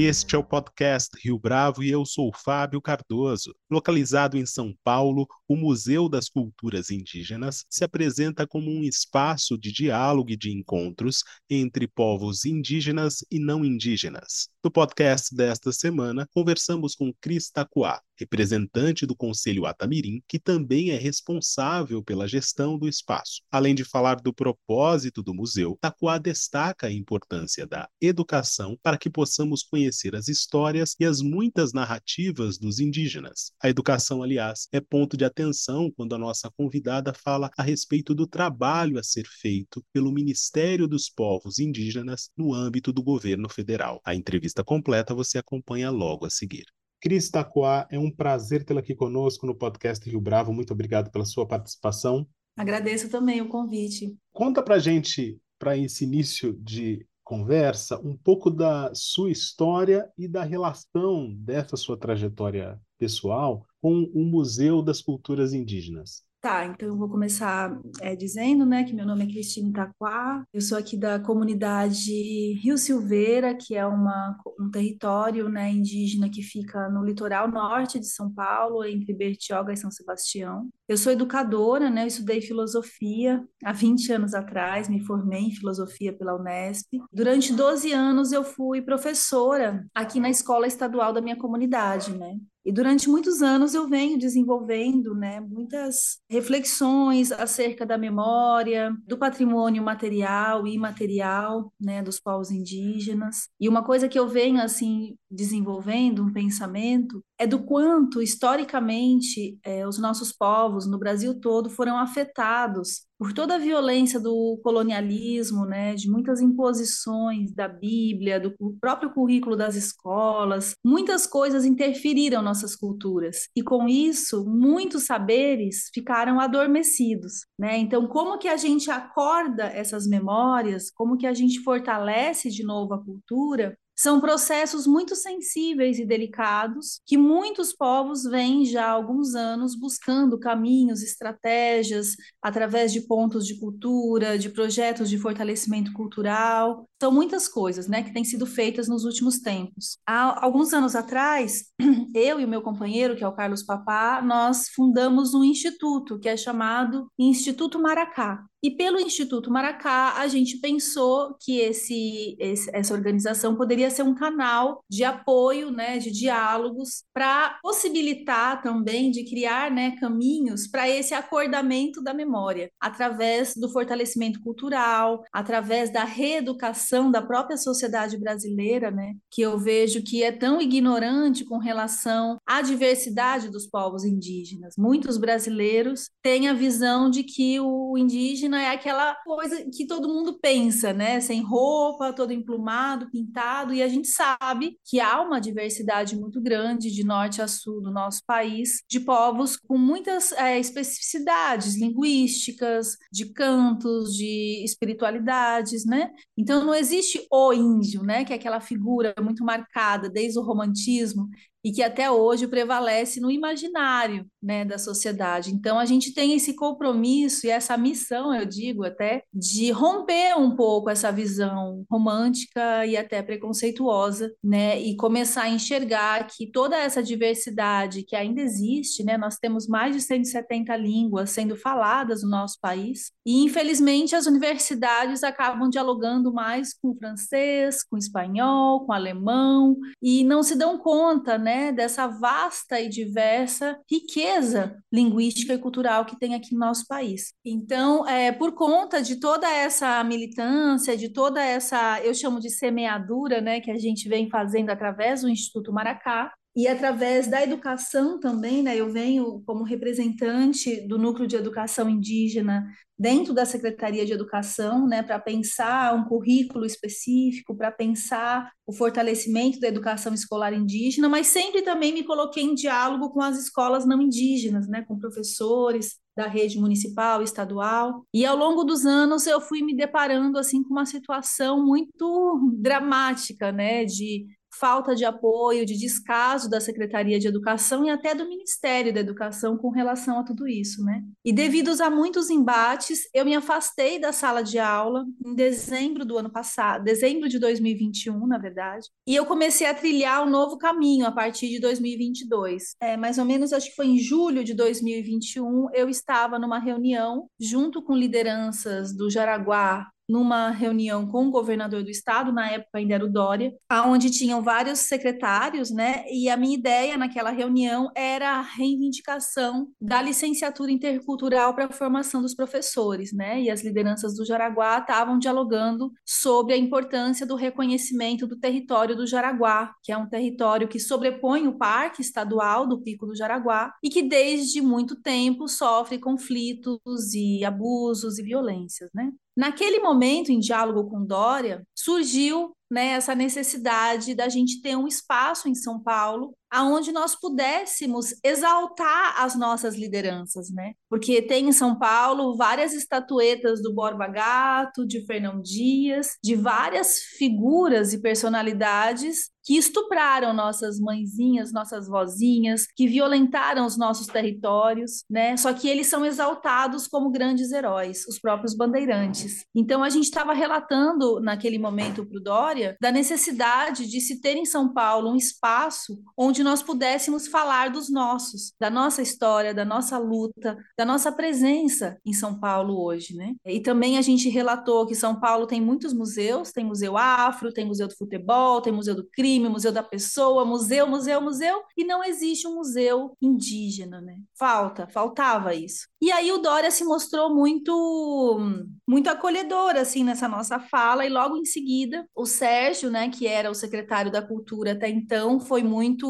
Este é o podcast Rio Bravo e eu sou Fábio Cardoso. Localizado em São Paulo, o Museu das Culturas Indígenas se apresenta como um espaço de diálogo e de encontros entre povos indígenas e não indígenas. No podcast desta semana, conversamos com Cris Tacuá, representante do Conselho Atamirim, que também é responsável pela gestão do espaço. Além de falar do propósito do museu, Tacuá destaca a importância da educação para que possamos conhecer as histórias e as muitas narrativas dos indígenas. A educação, aliás, é ponto de atenção quando a nossa convidada fala a respeito do trabalho a ser feito pelo Ministério dos Povos Indígenas no âmbito do governo federal. A entrevista completa você acompanha logo a seguir. Cris Taquá, é um prazer tê-la aqui conosco no podcast Rio Bravo. Muito obrigado pela sua participação. Agradeço também o convite. Conta para gente, para esse início de conversa, um pouco da sua história e da relação dessa sua trajetória pessoal com o Museu das Culturas Indígenas. Tá, então eu vou começar é, dizendo, né, que meu nome é Cristina Itaquá, eu sou aqui da comunidade Rio Silveira, que é uma, um território, né, indígena que fica no litoral norte de São Paulo, entre Bertioga e São Sebastião. Eu sou educadora, né, eu estudei filosofia há 20 anos atrás, me formei em filosofia pela Unesp. Durante 12 anos eu fui professora aqui na escola estadual da minha comunidade, né. E durante muitos anos eu venho desenvolvendo né, muitas reflexões acerca da memória, do patrimônio material e imaterial né, dos povos indígenas. E uma coisa que eu venho assim desenvolvendo, um pensamento, é do quanto historicamente é, os nossos povos no Brasil todo foram afetados por toda a violência do colonialismo, né, de muitas imposições da Bíblia, do próprio currículo das escolas, muitas coisas interferiram nossas culturas e com isso muitos saberes ficaram adormecidos, né? Então, como que a gente acorda essas memórias? Como que a gente fortalece de novo a cultura? São processos muito sensíveis e delicados que muitos povos vêm já há alguns anos buscando caminhos, estratégias, através de pontos de cultura, de projetos de fortalecimento cultural. São muitas coisas né, que têm sido feitas nos últimos tempos. Há alguns anos atrás, eu e o meu companheiro, que é o Carlos Papá, nós fundamos um instituto que é chamado Instituto Maracá. E pelo Instituto Maracá, a gente pensou que esse, esse, essa organização poderia ser um canal de apoio, né, de diálogos, para possibilitar também de criar né, caminhos para esse acordamento da memória, através do fortalecimento cultural, através da reeducação da própria sociedade brasileira, né, que eu vejo que é tão ignorante com relação à diversidade dos povos indígenas. Muitos brasileiros têm a visão de que o indígena indígena é aquela coisa que todo mundo pensa, né? Sem roupa, todo emplumado, pintado, e a gente sabe que há uma diversidade muito grande de norte a sul do nosso país, de povos com muitas é, especificidades linguísticas, de cantos, de espiritualidades, né? Então não existe o índio, né? Que é aquela figura muito marcada desde o romantismo e que até hoje prevalece no imaginário né, da sociedade. Então, a gente tem esse compromisso e essa missão, eu digo até, de romper um pouco essa visão romântica e até preconceituosa, né, e começar a enxergar que toda essa diversidade que ainda existe, né, nós temos mais de 170 línguas sendo faladas no nosso país, e infelizmente as universidades acabam dialogando mais com francês, com espanhol, com alemão, e não se dão conta, né, né, dessa vasta e diversa riqueza linguística e cultural que tem aqui no nosso país. Então, é, por conta de toda essa militância, de toda essa, eu chamo de semeadura, né, que a gente vem fazendo através do Instituto Maracá, e através da educação também, né, eu venho como representante do Núcleo de Educação Indígena dentro da Secretaria de Educação, né, para pensar um currículo específico, para pensar o fortalecimento da educação escolar indígena, mas sempre também me coloquei em diálogo com as escolas não indígenas, né, com professores da rede municipal, estadual. E ao longo dos anos eu fui me deparando assim com uma situação muito dramática, né, de falta de apoio, de descaso da Secretaria de Educação e até do Ministério da Educação com relação a tudo isso, né? E devido a muitos embates, eu me afastei da sala de aula em dezembro do ano passado, dezembro de 2021, na verdade, e eu comecei a trilhar um novo caminho a partir de 2022. É, mais ou menos, acho que foi em julho de 2021, eu estava numa reunião junto com lideranças do Jaraguá, numa reunião com o governador do estado, na época ainda era o Dória, onde tinham vários secretários, né? E a minha ideia naquela reunião era a reivindicação da licenciatura intercultural para a formação dos professores, né? E as lideranças do Jaraguá estavam dialogando sobre a importância do reconhecimento do território do Jaraguá, que é um território que sobrepõe o Parque Estadual do Pico do Jaraguá e que desde muito tempo sofre conflitos e abusos e violências, né? Naquele momento, em diálogo com Dória, surgiu né, essa necessidade da gente ter um espaço em São Paulo aonde nós pudéssemos exaltar as nossas lideranças, né? Porque tem em São Paulo várias estatuetas do Borba Gato, de Fernão Dias, de várias figuras e personalidades que estupraram nossas mãezinhas, nossas vozinhas, que violentaram os nossos territórios, né? Só que eles são exaltados como grandes heróis, os próprios bandeirantes. Então a gente estava relatando naquele momento para o Dória da necessidade de se ter em São Paulo um espaço onde onde nós pudéssemos falar dos nossos, da nossa história, da nossa luta, da nossa presença em São Paulo hoje, né? E também a gente relatou que São Paulo tem muitos museus, tem Museu Afro, tem Museu do Futebol, tem Museu do Crime, Museu da Pessoa, museu, museu, museu, e não existe um museu indígena, né? Falta, faltava isso. E aí o Dória se mostrou muito muito acolhedor assim nessa nossa fala e logo em seguida o Sérgio, né, que era o secretário da Cultura até então, foi muito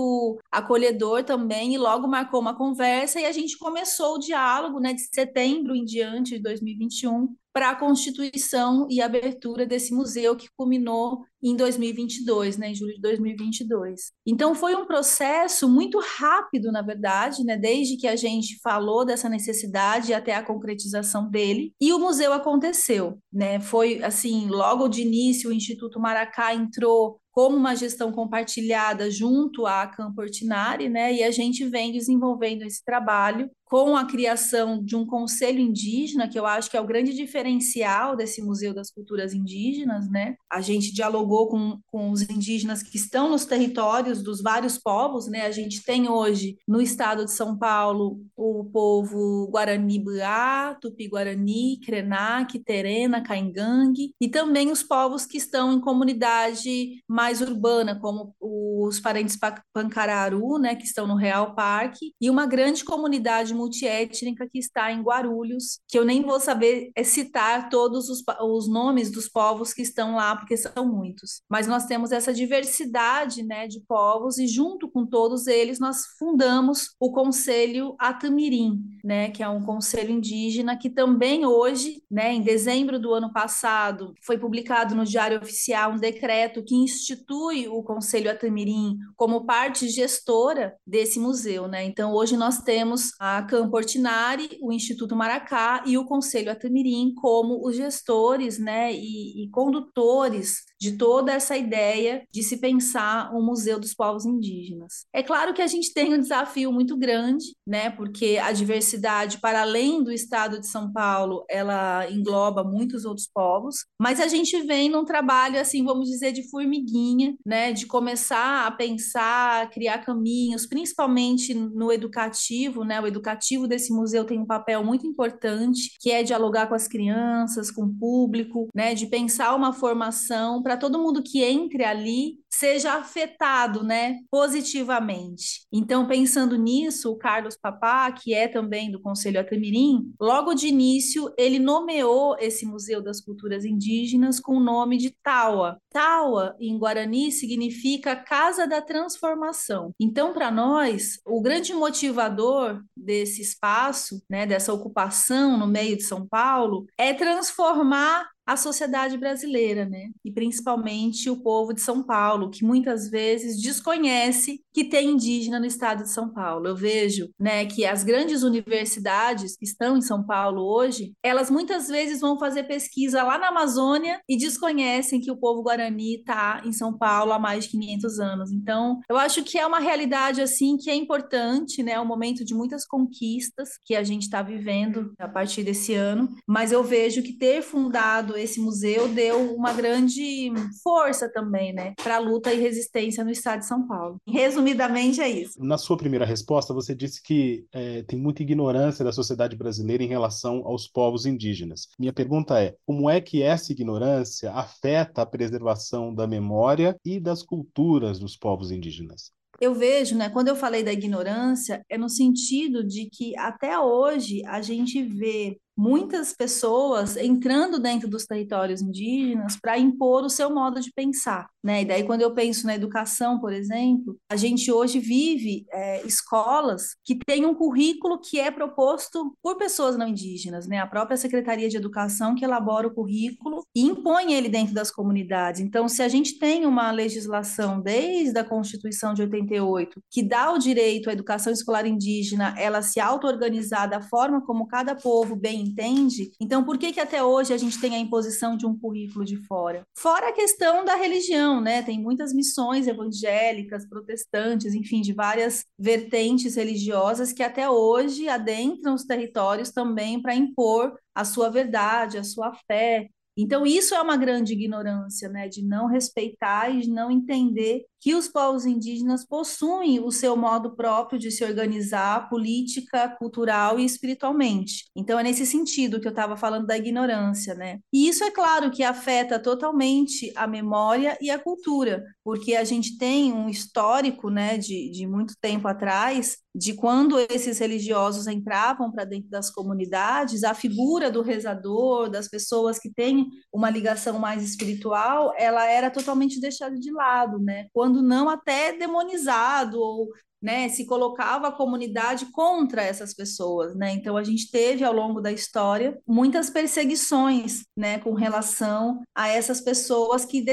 acolhedor também e logo marcou uma conversa e a gente começou o diálogo, né, de setembro em diante de 2021 para a constituição e abertura desse museu que culminou em 2022, né, em julho de 2022. Então foi um processo muito rápido, na verdade, né, desde que a gente falou dessa necessidade até a concretização dele, e o museu aconteceu, né? Foi assim, logo de início o Instituto Maracá entrou como uma gestão compartilhada junto à Campo Ortinari, né? E a gente vem desenvolvendo esse trabalho com a criação de um conselho indígena, que eu acho que é o grande diferencial desse Museu das Culturas Indígenas, né? A gente dialogou com, com os indígenas que estão nos territórios dos vários povos, né? A gente tem hoje no estado de São Paulo o povo Guarani-Buá, Tupi-Guarani, Krenak, Terena, Caingangue, e também os povos que estão em comunidade mais urbana, como os parentes Pancararu, né, que estão no Real Parque, e uma grande comunidade multiétnica que está em Guarulhos, que eu nem vou saber é, citar todos os, os nomes dos povos que estão lá, porque são muitos. Mas nós temos essa diversidade né, de povos, e junto com todos eles, nós fundamos o Conselho Atamirim, né, que é um conselho indígena que também hoje, né, em dezembro do ano passado, foi publicado no Diário Oficial um decreto que institui o Conselho Atamirim como parte gestora desse museu. Né? Então, hoje nós temos a Campo Ortinari, o Instituto Maracá e o Conselho Atamirim como os gestores né, e, e condutores de toda essa ideia de se pensar um museu dos povos indígenas. É claro que a gente tem um desafio muito grande, né, porque a diversidade para além do estado de São Paulo, ela engloba muitos outros povos, mas a gente vem num trabalho assim, vamos dizer, de formiguinha, né, de começar a pensar, criar caminhos, principalmente no educativo, né? O educativo desse museu tem um papel muito importante, que é dialogar com as crianças, com o público, né, de pensar uma formação para todo mundo que entre ali seja afetado, né, positivamente. Então, pensando nisso, o Carlos Papá, que é também do Conselho Atamirim, logo de início ele nomeou esse Museu das Culturas Indígenas com o nome de Taua. Taua, em Guarani, significa Casa da Transformação. Então, para nós, o grande motivador desse espaço, né, dessa ocupação no meio de São Paulo, é transformar a sociedade brasileira, né? E principalmente o povo de São Paulo, que muitas vezes desconhece que tem indígena no estado de São Paulo. Eu vejo, né, que as grandes universidades que estão em São Paulo hoje, elas muitas vezes vão fazer pesquisa lá na Amazônia e desconhecem que o povo guarani está em São Paulo há mais de 500 anos. Então, eu acho que é uma realidade assim que é importante, né? É um momento de muitas conquistas que a gente está vivendo a partir desse ano, mas eu vejo que ter fundado esse museu deu uma grande força também, né, para a luta e resistência no estado de São Paulo. Resumidamente é isso. Na sua primeira resposta, você disse que é, tem muita ignorância da sociedade brasileira em relação aos povos indígenas. Minha pergunta é: como é que essa ignorância afeta a preservação da memória e das culturas dos povos indígenas? eu vejo, né, quando eu falei da ignorância, é no sentido de que até hoje a gente vê muitas pessoas entrando dentro dos territórios indígenas para impor o seu modo de pensar, né? E daí quando eu penso na educação, por exemplo, a gente hoje vive é, escolas que têm um currículo que é proposto por pessoas não indígenas, né? A própria Secretaria de Educação que elabora o currículo e impõe ele dentro das comunidades. Então, se a gente tem uma legislação desde a Constituição de 88 que dá o direito à educação escolar indígena, ela se auto-organizar da forma como cada povo bem entende, então por que que até hoje a gente tem a imposição de um currículo de fora? Fora a questão da religião, né? Tem muitas missões evangélicas, protestantes, enfim, de várias vertentes religiosas que até hoje adentram os territórios também para impor a sua verdade, a sua fé, então, isso é uma grande ignorância, né, de não respeitar e de não entender que os povos indígenas possuem o seu modo próprio de se organizar política, cultural e espiritualmente. Então, é nesse sentido que eu estava falando da ignorância, né? E isso é claro que afeta totalmente a memória e a cultura, porque a gente tem um histórico, né, de, de muito tempo atrás, de quando esses religiosos entravam para dentro das comunidades, a figura do rezador, das pessoas que têm uma ligação mais espiritual, ela era totalmente deixada de lado, né? Quando não até demonizado ou né, se colocava a comunidade contra essas pessoas, né? Então a gente teve ao longo da história muitas perseguições, né, com relação a essas pessoas que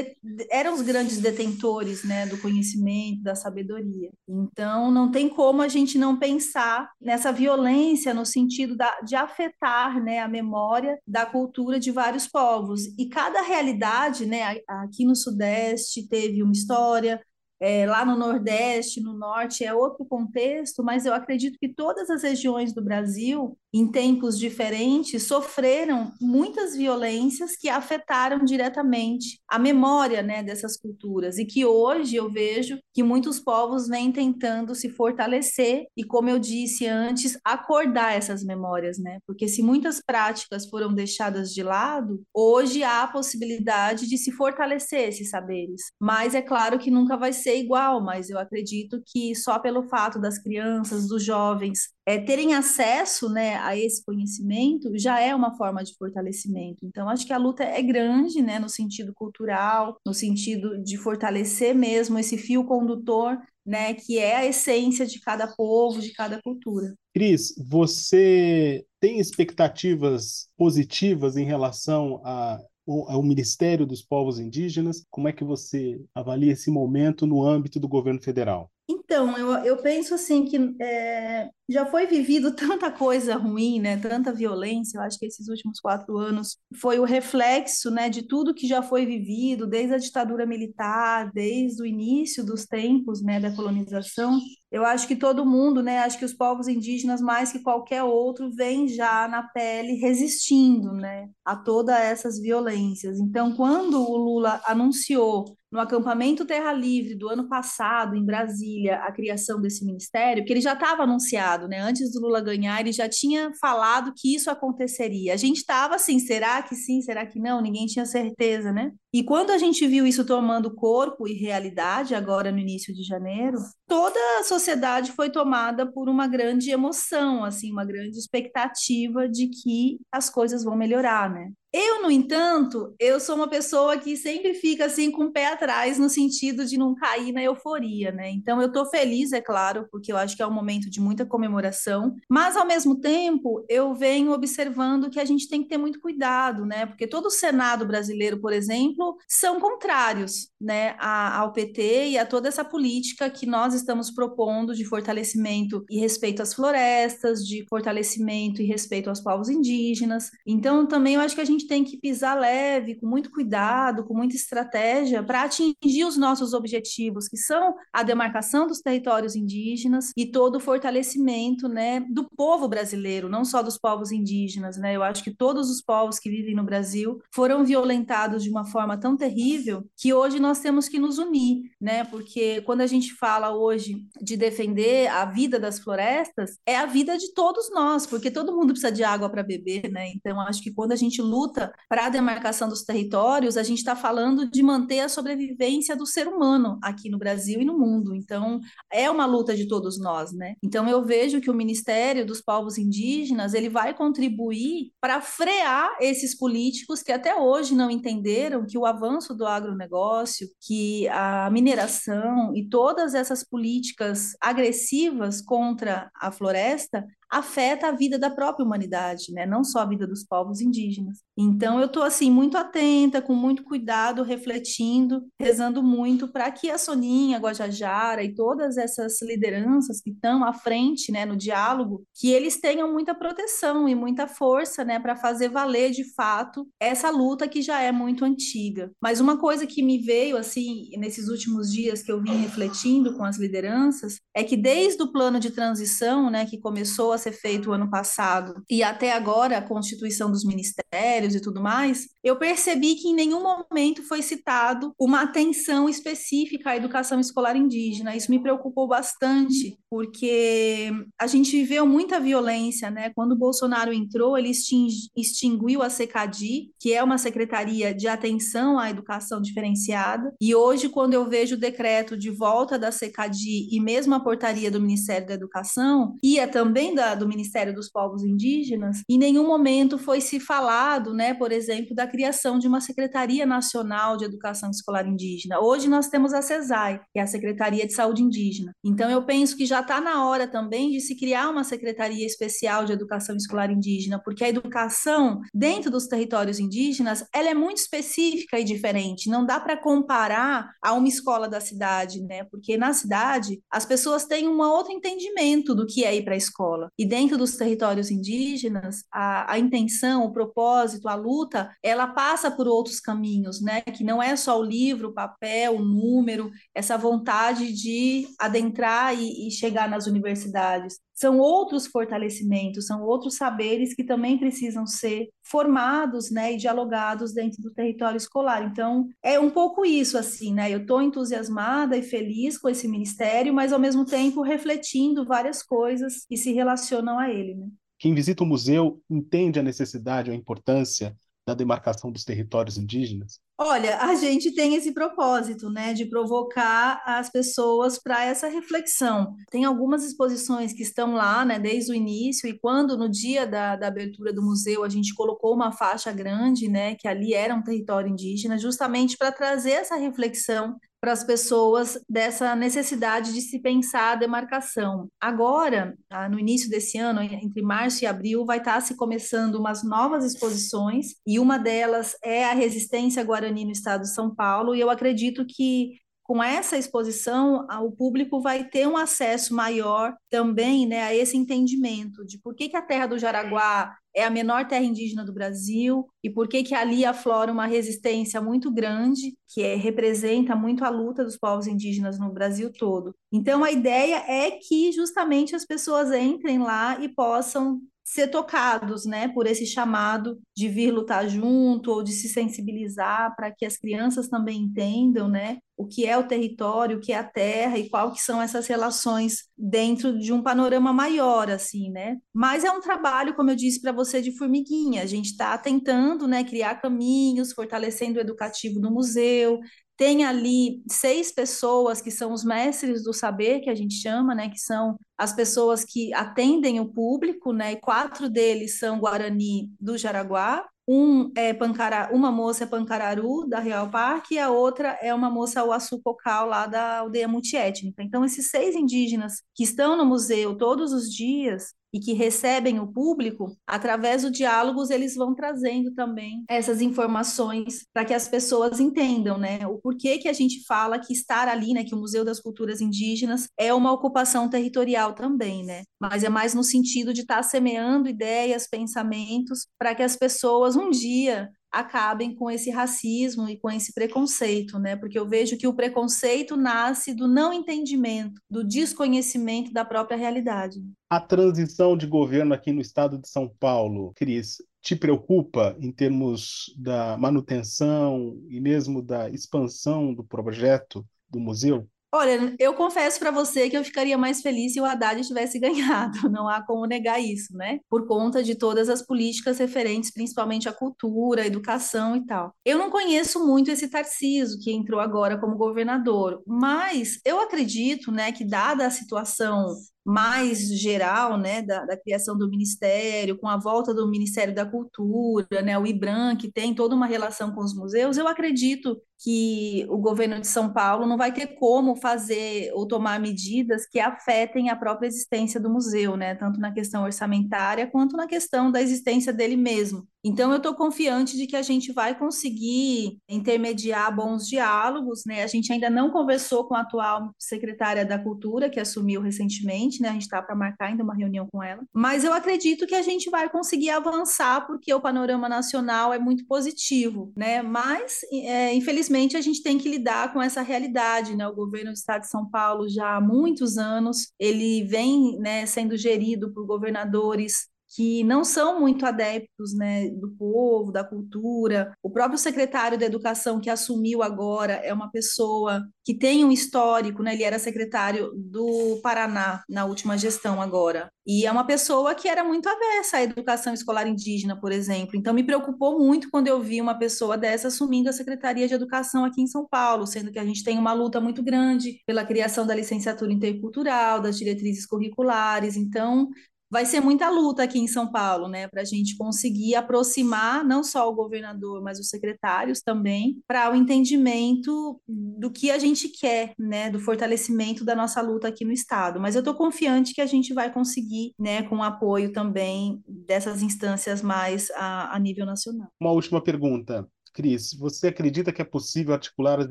eram os grandes detentores, né, do conhecimento, da sabedoria. Então não tem como a gente não pensar nessa violência no sentido da, de afetar, né, a memória da cultura de vários povos. E cada realidade, né, aqui no Sudeste teve uma história, é, lá no Nordeste, no Norte, é outro contexto, mas eu acredito que todas as regiões do Brasil em tempos diferentes, sofreram muitas violências que afetaram diretamente a memória né, dessas culturas. E que hoje eu vejo que muitos povos vêm tentando se fortalecer e, como eu disse antes, acordar essas memórias, né? Porque se muitas práticas foram deixadas de lado, hoje há a possibilidade de se fortalecer esses saberes. Mas é claro que nunca vai ser igual, mas eu acredito que só pelo fato das crianças, dos jovens é, terem acesso né, a esse conhecimento já é uma forma de fortalecimento. Então, acho que a luta é grande, né, no sentido cultural, no sentido de fortalecer mesmo esse fio condutor, né, que é a essência de cada povo, de cada cultura. Cris, você tem expectativas positivas em relação a ao Ministério dos Povos Indígenas? Como é que você avalia esse momento no âmbito do governo federal? Então, eu, eu penso assim que é, já foi vivido tanta coisa ruim, né? Tanta violência. Eu acho que esses últimos quatro anos foi o reflexo, né, de tudo que já foi vivido, desde a ditadura militar, desde o início dos tempos, né, da colonização. Eu acho que todo mundo, né, acho que os povos indígenas mais que qualquer outro vem já na pele resistindo, né, a todas essas violências. Então, quando o Lula anunciou no acampamento Terra Livre do ano passado, em Brasília, a criação desse ministério, que ele já estava anunciado, né? Antes do Lula ganhar, ele já tinha falado que isso aconteceria. A gente estava assim, será que sim, será que não? Ninguém tinha certeza, né? E quando a gente viu isso tomando corpo e realidade, agora no início de janeiro, toda a sociedade foi tomada por uma grande emoção, assim, uma grande expectativa de que as coisas vão melhorar, né? Eu, no entanto, eu sou uma pessoa que sempre fica assim com o pé atrás no sentido de não cair na euforia, né? Então eu tô feliz, é claro, porque eu acho que é um momento de muita comemoração, mas ao mesmo tempo eu venho observando que a gente tem que ter muito cuidado, né? Porque todo o Senado brasileiro, por exemplo, são contrários, né, ao PT e a toda essa política que nós estamos propondo de fortalecimento e respeito às florestas, de fortalecimento e respeito aos povos indígenas. Então também eu acho que a gente tem que pisar leve, com muito cuidado, com muita estratégia, para atingir os nossos objetivos, que são a demarcação dos territórios indígenas e todo o fortalecimento né, do povo brasileiro, não só dos povos indígenas. Né? Eu acho que todos os povos que vivem no Brasil foram violentados de uma forma tão terrível que hoje nós temos que nos unir, né? porque quando a gente fala hoje de defender a vida das florestas, é a vida de todos nós, porque todo mundo precisa de água para beber. Né? Então, acho que quando a gente luta luta para a demarcação dos territórios, a gente está falando de manter a sobrevivência do ser humano aqui no Brasil e no mundo. Então, é uma luta de todos nós, né? Então, eu vejo que o Ministério dos Povos Indígenas ele vai contribuir para frear esses políticos que até hoje não entenderam que o avanço do agronegócio, que a mineração e todas essas políticas agressivas contra a floresta afeta a vida da própria humanidade, né? não só a vida dos povos indígenas. Então, eu estou assim muito atenta, com muito cuidado, refletindo, rezando muito para que a Soninha, a Guajajara e todas essas lideranças que estão à frente né, no diálogo, que eles tenham muita proteção e muita força né, para fazer valer de fato essa luta que já é muito antiga. Mas uma coisa que me veio assim nesses últimos dias que eu vim refletindo com as lideranças é que desde o plano de transição, né, que começou a ser feito ano passado e até agora a constituição dos ministérios e tudo mais, eu percebi que em nenhum momento foi citado uma atenção específica à educação escolar indígena. Isso me preocupou bastante, porque a gente viveu muita violência, né? Quando o Bolsonaro entrou, ele extinguiu a SECADI, que é uma secretaria de atenção à educação diferenciada, e hoje quando eu vejo o decreto de volta da SECADI e mesmo a portaria do Ministério da Educação, e é também da do Ministério dos Povos Indígenas, em nenhum momento foi se falado, né, por exemplo, da criação de uma Secretaria Nacional de Educação Escolar Indígena. Hoje nós temos a CESAI, que é a Secretaria de Saúde Indígena. Então eu penso que já está na hora também de se criar uma Secretaria Especial de Educação Escolar Indígena, porque a educação dentro dos territórios indígenas, ela é muito específica e diferente. Não dá para comparar a uma escola da cidade, né? Porque na cidade as pessoas têm um outro entendimento do que é ir para a escola. E dentro dos territórios indígenas, a, a intenção, o propósito, a luta, ela passa por outros caminhos, né? Que não é só o livro, o papel, o número, essa vontade de adentrar e, e chegar nas universidades são outros fortalecimentos, são outros saberes que também precisam ser formados, né, e dialogados dentro do território escolar. Então, é um pouco isso assim, né? Eu estou entusiasmada e feliz com esse ministério, mas ao mesmo tempo refletindo várias coisas que se relacionam a ele, né? Quem visita o museu entende a necessidade ou a importância da demarcação dos territórios indígenas? Olha, a gente tem esse propósito, né, de provocar as pessoas para essa reflexão. Tem algumas exposições que estão lá, né, desde o início, e quando no dia da, da abertura do museu a gente colocou uma faixa grande, né, que ali era um território indígena, justamente para trazer essa reflexão para as pessoas dessa necessidade de se pensar a demarcação. Agora, ah, no início desse ano, entre março e abril, vai estar se começando umas novas exposições, e uma delas é a resistência guarani no estado de São Paulo, e eu acredito que com essa exposição, o público vai ter um acesso maior também né, a esse entendimento de por que, que a terra do Jaraguá é a menor terra indígena do Brasil e por que, que ali aflora uma resistência muito grande, que é, representa muito a luta dos povos indígenas no Brasil todo. Então, a ideia é que justamente as pessoas entrem lá e possam ser tocados, né, por esse chamado de vir lutar junto ou de se sensibilizar para que as crianças também entendam, né, o que é o território, o que é a terra e qual que são essas relações dentro de um panorama maior, assim, né? Mas é um trabalho, como eu disse para você, de formiguinha. A gente está tentando, né, criar caminhos, fortalecendo o educativo do museu, tem ali seis pessoas que são os mestres do saber, que a gente chama, né, que são as pessoas que atendem o público, né, e quatro deles são Guarani do Jaraguá, Um é Pancara, uma moça é Pancararu, da Real Parque, e a outra é uma moça Uaçu Cocal, lá da aldeia multiétnica. Então, esses seis indígenas que estão no museu todos os dias, e que recebem o público, através do diálogos eles vão trazendo também essas informações para que as pessoas entendam, né, o porquê que a gente fala que estar ali, né, que o Museu das Culturas Indígenas é uma ocupação territorial também, né, mas é mais no sentido de estar tá semeando ideias, pensamentos para que as pessoas um dia acabem com esse racismo e com esse preconceito, né? Porque eu vejo que o preconceito nasce do não entendimento, do desconhecimento da própria realidade. A transição de governo aqui no estado de São Paulo, Cris, te preocupa em termos da manutenção e mesmo da expansão do projeto do museu? Olha, eu confesso para você que eu ficaria mais feliz se o Haddad tivesse ganhado, não há como negar isso, né? Por conta de todas as políticas referentes principalmente à cultura, à educação e tal. Eu não conheço muito esse Tarciso que entrou agora como governador, mas eu acredito, né, que dada a situação mais geral, né, da, da, criação do ministério, com a volta do Ministério da Cultura, né, o IBRAM, que tem toda uma relação com os museus, eu acredito que o governo de São Paulo não vai ter como fazer ou tomar medidas que afetem a própria existência do museu, né? Tanto na questão orçamentária quanto na questão da existência dele mesmo. Então, eu estou confiante de que a gente vai conseguir intermediar bons diálogos, né? A gente ainda não conversou com a atual secretária da Cultura, que assumiu recentemente, né? A gente está para marcar ainda uma reunião com ela. Mas eu acredito que a gente vai conseguir avançar, porque o panorama nacional é muito positivo, né? Mas, é, infelizmente, a gente tem que lidar com essa realidade, né? O governo do Estado de São Paulo já há muitos anos, ele vem né, sendo gerido por governadores que não são muito adeptos né, do povo, da cultura. O próprio secretário da Educação que assumiu agora é uma pessoa que tem um histórico, né, ele era secretário do Paraná na última gestão agora. E é uma pessoa que era muito avessa à educação escolar indígena, por exemplo. Então me preocupou muito quando eu vi uma pessoa dessa assumindo a Secretaria de Educação aqui em São Paulo, sendo que a gente tem uma luta muito grande pela criação da licenciatura intercultural, das diretrizes curriculares. Então, vai ser muita luta aqui em São Paulo, né, para a gente conseguir aproximar não só o governador, mas os secretários também, para o entendimento do que a gente quer, né, do fortalecimento da nossa luta aqui no estado. Mas eu estou confiante que a gente vai conseguir, né, com o apoio também dessas instâncias mais a, a nível nacional. Uma última pergunta. Cris, você acredita que é possível articular as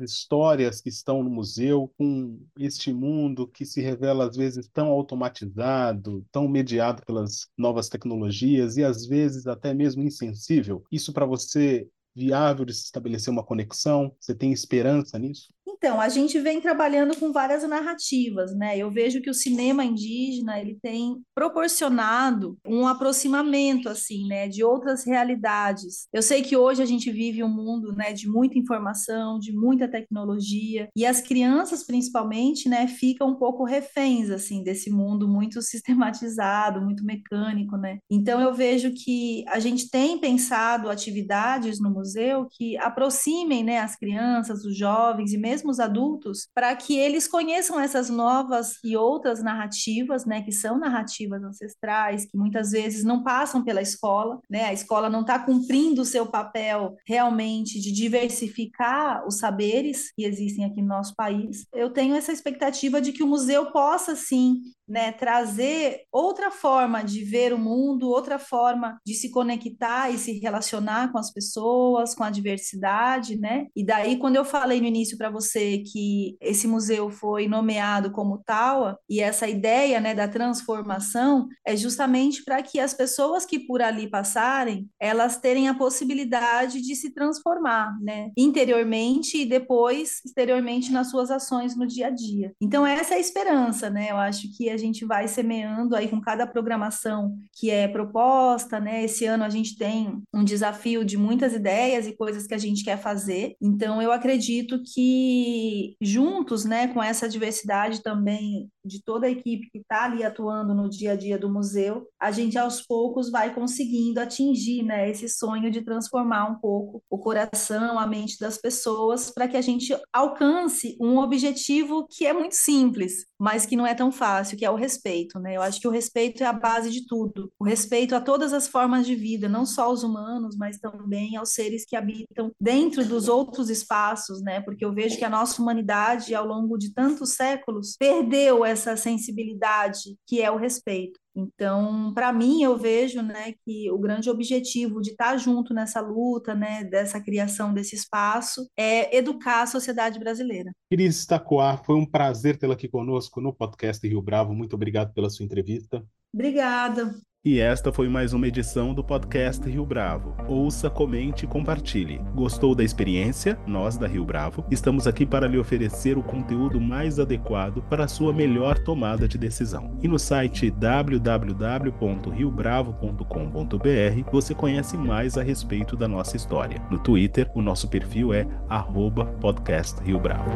histórias que estão no museu com este mundo que se revela às vezes tão automatizado, tão mediado pelas novas tecnologias e às vezes até mesmo insensível? Isso para você viável de se estabelecer uma conexão? Você tem esperança nisso? Então, a gente vem trabalhando com várias narrativas, né? Eu vejo que o cinema indígena, ele tem proporcionado um aproximamento, assim, né, de outras realidades. Eu sei que hoje a gente vive um mundo, né, de muita informação, de muita tecnologia, e as crianças, principalmente, né, ficam um pouco reféns, assim, desse mundo muito sistematizado, muito mecânico, né? Então, eu vejo que a gente tem pensado atividades no museu que aproximem, né, as crianças, os jovens e mesmo os adultos, para que eles conheçam essas novas e outras narrativas, né, que são narrativas ancestrais, que muitas vezes não passam pela escola, né? A escola não está cumprindo o seu papel realmente de diversificar os saberes que existem aqui no nosso país. Eu tenho essa expectativa de que o museu possa sim né, trazer outra forma de ver o mundo, outra forma de se conectar e se relacionar com as pessoas, com a diversidade, né? E daí quando eu falei no início para você que esse museu foi nomeado como Taua e essa ideia, né, da transformação é justamente para que as pessoas que por ali passarem, elas terem a possibilidade de se transformar, né, interiormente e depois exteriormente nas suas ações no dia a dia. Então essa é a esperança, né? Eu acho que a gente vai semeando aí com cada programação que é proposta, né? Esse ano a gente tem um desafio de muitas ideias e coisas que a gente quer fazer. Então eu acredito que juntos, né, com essa diversidade também de toda a equipe que está ali atuando no dia a dia do museu, a gente aos poucos vai conseguindo atingir, né, esse sonho de transformar um pouco o coração, a mente das pessoas para que a gente alcance um objetivo que é muito simples, mas que não é tão fácil, que é o respeito, né? Eu acho que o respeito é a base de tudo. O respeito a todas as formas de vida, não só aos humanos, mas também aos seres que habitam dentro dos outros espaços, né? Porque eu vejo que a nossa humanidade, ao longo de tantos séculos, perdeu essa sensibilidade que é o respeito. Então, para mim, eu vejo né, que o grande objetivo de estar junto nessa luta, né, dessa criação desse espaço, é educar a sociedade brasileira. Cris Tacoar, foi um prazer tê-la aqui conosco no podcast Rio Bravo. Muito obrigado pela sua entrevista. Obrigada. E esta foi mais uma edição do podcast Rio Bravo. Ouça, comente e compartilhe. Gostou da experiência? Nós da Rio Bravo estamos aqui para lhe oferecer o conteúdo mais adequado para a sua melhor tomada de decisão. E no site www.riobravo.com.br você conhece mais a respeito da nossa história. No Twitter, o nosso perfil é @podcastriobravo.